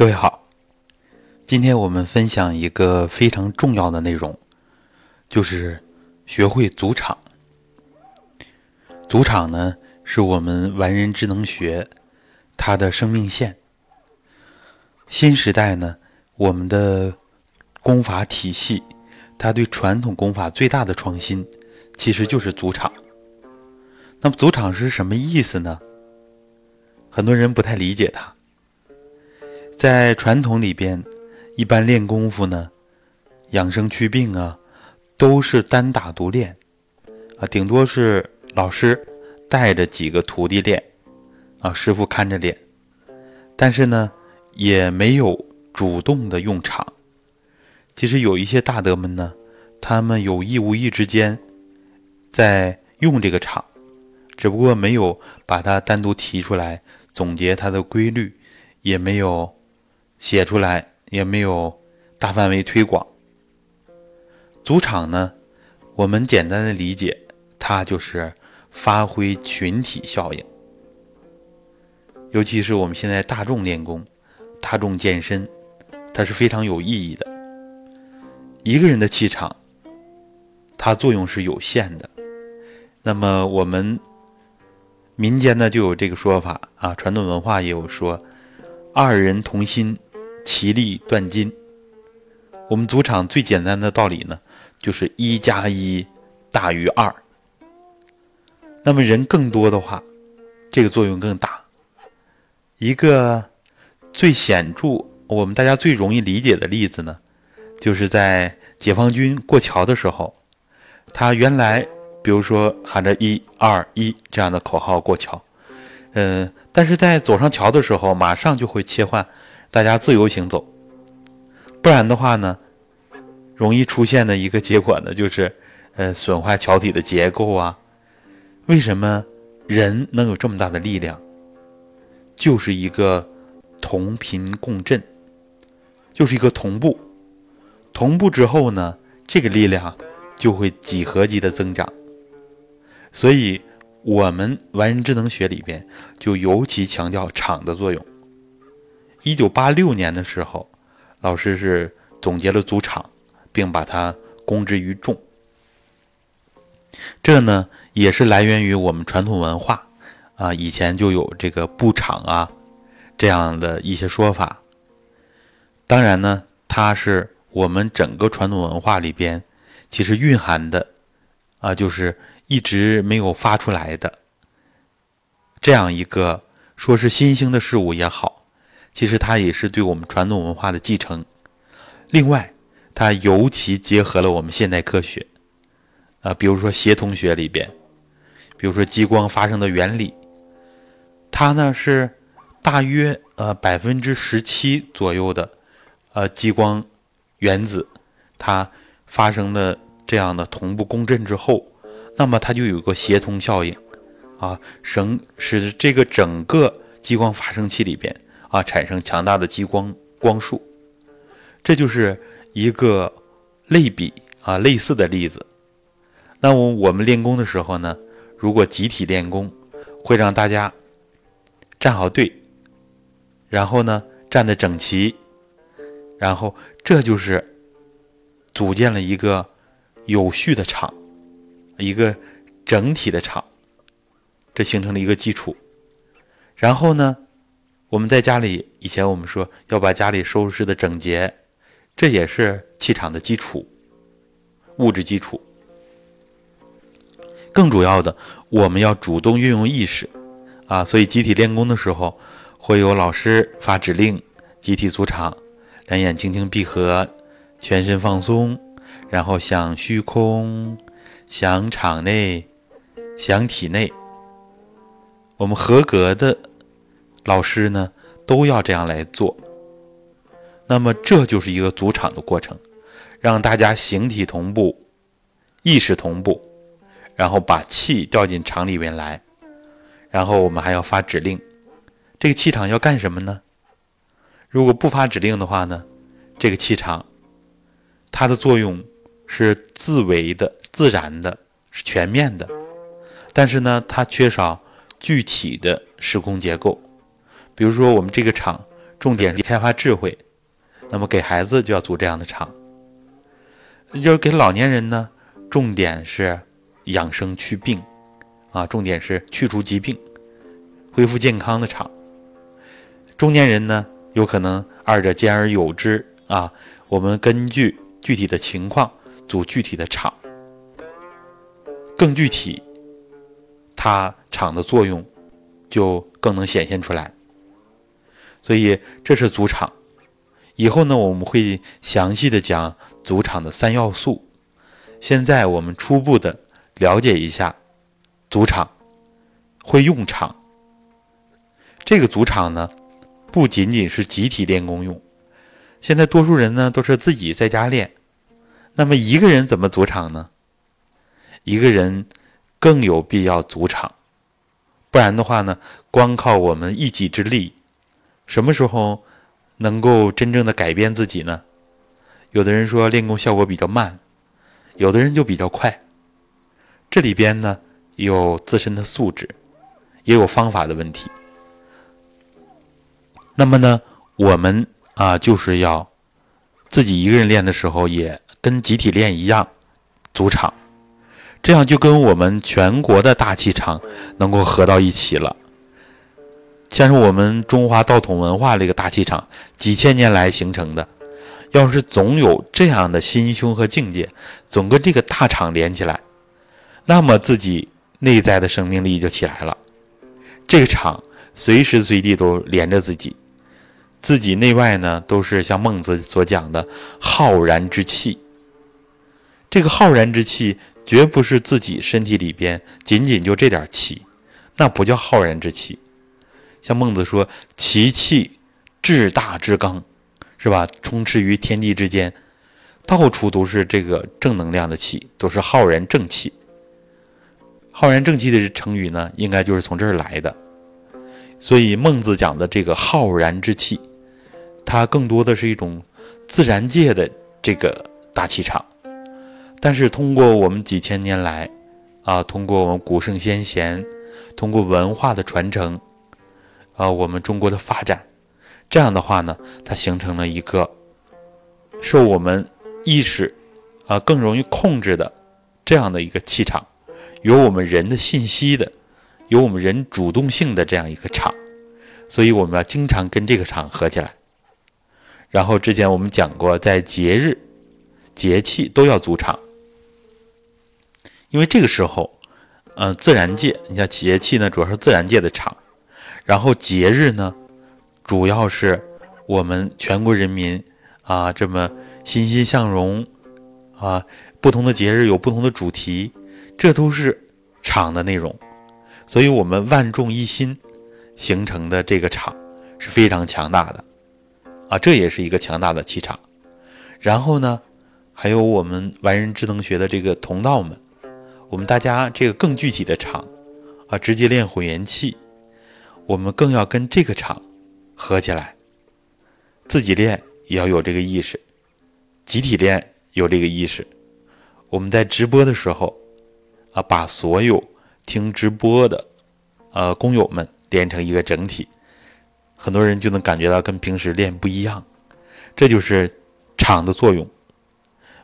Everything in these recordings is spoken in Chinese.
各位好，今天我们分享一个非常重要的内容，就是学会组场。组场呢，是我们完人智能学它的生命线。新时代呢，我们的功法体系，它对传统功法最大的创新，其实就是组场。那么组场是什么意思呢？很多人不太理解它。在传统里边，一般练功夫呢，养生祛病啊，都是单打独练，啊，顶多是老师带着几个徒弟练，啊，师傅看着练，但是呢，也没有主动的用场。其实有一些大德们呢，他们有意无意之间在用这个场，只不过没有把它单独提出来，总结它的规律，也没有。写出来也没有大范围推广。组场呢，我们简单的理解，它就是发挥群体效应。尤其是我们现在大众练功、大众健身，它是非常有意义的。一个人的气场，它作用是有限的。那么我们民间呢就有这个说法啊，传统文化也有说，二人同心。其利断金。我们组场最简单的道理呢，就是一加一大于二。那么人更多的话，这个作用更大。一个最显著、我们大家最容易理解的例子呢，就是在解放军过桥的时候，他原来比如说喊着一二一这样的口号过桥，嗯，但是在走上桥的时候，马上就会切换。大家自由行走，不然的话呢，容易出现的一个结果呢，就是呃损坏桥体的结构啊。为什么人能有这么大的力量？就是一个同频共振，就是一个同步。同步之后呢，这个力量就会几何级的增长。所以，我们完人智能学里边就尤其强调场的作用。一九八六年的时候，老师是总结了组场，并把它公之于众。这呢，也是来源于我们传统文化啊，以前就有这个布场啊这样的一些说法。当然呢，它是我们整个传统文化里边其实蕴含的啊，就是一直没有发出来的这样一个说是新兴的事物也好。其实它也是对我们传统文化的继承。另外，它尤其结合了我们现代科学，啊，比如说协同学里边，比如说激光发生的原理，它呢是大约呃百分之十七左右的呃激光原子，它发生了这样的同步共振之后，那么它就有个协同效应，啊，省使这个整个激光发生器里边。啊，产生强大的激光光束，这就是一个类比啊类似的例子。那我我们练功的时候呢，如果集体练功，会让大家站好队，然后呢站得整齐，然后这就是组建了一个有序的场，一个整体的场，这形成了一个基础。然后呢？我们在家里，以前我们说要把家里收拾的整洁，这也是气场的基础，物质基础。更主要的，我们要主动运用意识，啊，所以集体练功的时候，会有老师发指令，集体组场，两眼轻轻闭合，全身放松，然后想虚空，想场内，想体内。我们合格的。老师呢都要这样来做，那么这就是一个组场的过程，让大家形体同步，意识同步，然后把气调进场里面来，然后我们还要发指令，这个气场要干什么呢？如果不发指令的话呢，这个气场它的作用是自为的、自然的、是全面的，但是呢，它缺少具体的时空结构。比如说，我们这个场重点是开发智慧。那么给孩子就要组这样的场，就是给老年人呢，重点是养生祛病，啊，重点是去除疾病，恢复健康的场。中年人呢，有可能二者兼而有之啊。我们根据具体的情况组具体的场，更具体，它场的作用就更能显现出来。所以这是组场。以后呢，我们会详细的讲组场的三要素。现在我们初步的了解一下组场，会用场。这个组场呢，不仅仅是集体练功用。现在多数人呢都是自己在家练，那么一个人怎么组场呢？一个人更有必要组场，不然的话呢，光靠我们一己之力，什么时候？能够真正的改变自己呢？有的人说练功效果比较慢，有的人就比较快。这里边呢有自身的素质，也有方法的问题。那么呢，我们啊就是要自己一个人练的时候，也跟集体练一样组场，这样就跟我们全国的大气场能够合到一起了。像是我们中华道统文化这个大气场，几千年来形成的，要是总有这样的心胸和境界，总跟这个大场连起来，那么自己内在的生命力就起来了。这个场随时随地都连着自己，自己内外呢都是像孟子所讲的浩然之气。这个浩然之气绝不是自己身体里边仅仅就这点气，那不叫浩然之气。像孟子说：“其气至大至刚，是吧？充斥于天地之间，到处都是这个正能量的气，都是浩然正气。浩然正气的成语呢，应该就是从这儿来的。所以孟子讲的这个浩然之气，它更多的是一种自然界的这个大气场。但是通过我们几千年来，啊，通过我们古圣先贤，通过文化的传承。”啊，我们中国的发展，这样的话呢，它形成了一个受我们意识啊更容易控制的这样的一个气场，有我们人的信息的，有我们人主动性的这样一个场，所以我们要经常跟这个场合起来。然后之前我们讲过，在节日、节气都要组场，因为这个时候，嗯，自然界，你像节气呢，主要是自然界的场。然后节日呢，主要是我们全国人民啊这么欣欣向荣啊，不同的节日有不同的主题，这都是场的内容，所以我们万众一心形成的这个场是非常强大的啊，这也是一个强大的气场。然后呢，还有我们完人智能学的这个同道们，我们大家这个更具体的场啊，直接练混元气。我们更要跟这个场合起来，自己练也要有这个意识，集体练有这个意识。我们在直播的时候，啊，把所有听直播的，呃，工友们连成一个整体，很多人就能感觉到跟平时练不一样。这就是场的作用。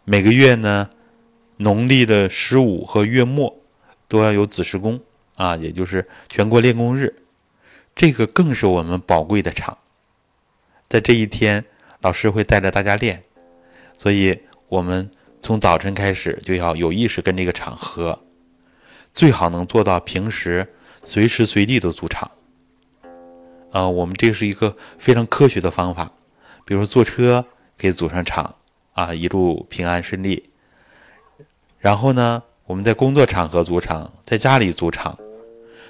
每个月呢，农历的十五和月末都要有子时工啊，也就是全国练功日。这个更是我们宝贵的场，在这一天，老师会带着大家练，所以我们从早晨开始就要有意识跟这个场合，最好能做到平时随时随地都组场。啊，我们这是一个非常科学的方法，比如说坐车可以组上场，啊，一路平安顺利。然后呢，我们在工作场合组场，在家里组场，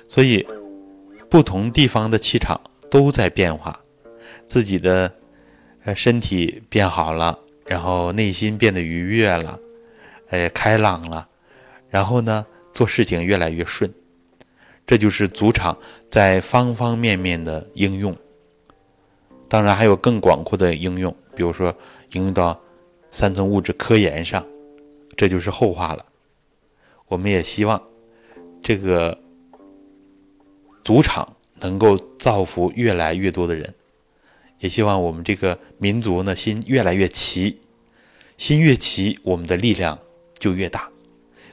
所以。不同地方的气场都在变化，自己的呃身体变好了，然后内心变得愉悦了，呃开朗了，然后呢做事情越来越顺，这就是组场在方方面面的应用。当然还有更广阔的应用，比如说应用到三层物质科研上，这就是后话了。我们也希望这个。组场能够造福越来越多的人，也希望我们这个民族呢心越来越齐，心越齐，我们的力量就越大。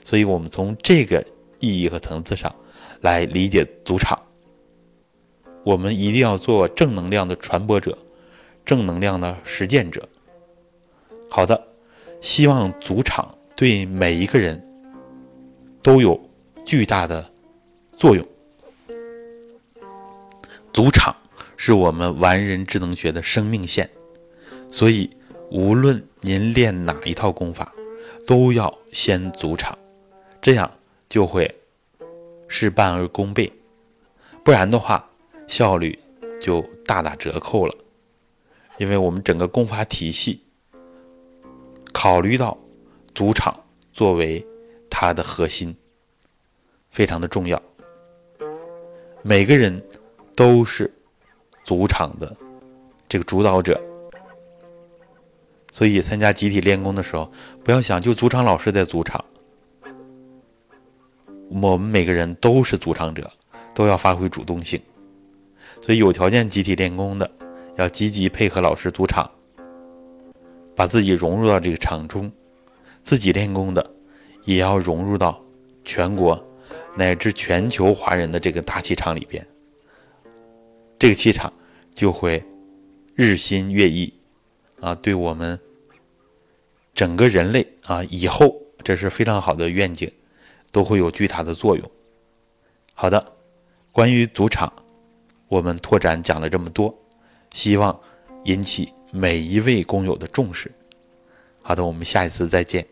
所以，我们从这个意义和层次上来理解主场。我们一定要做正能量的传播者，正能量的实践者。好的，希望主场对每一个人都有巨大的作用。主场是我们完人智能学的生命线，所以无论您练哪一套功法，都要先主场，这样就会事半而功倍。不然的话，效率就大打折扣了，因为我们整个功法体系考虑到主场作为它的核心，非常的重要。每个人都是主场的这个主导者，所以参加集体练功的时候，不要想就主场老师在主场，我们每个人都是主场者，都要发挥主动性。所以，有条件集体练功的，要积极配合老师组场，把自己融入到这个场中；自己练功的，也要融入到全国乃至全球华人的这个大气场里边。这个气场就会日新月异，啊，对我们整个人类啊，以后这是非常好的愿景，都会有巨大的作用。好的，关于组场。我们拓展讲了这么多，希望引起每一位工友的重视。好的，我们下一次再见。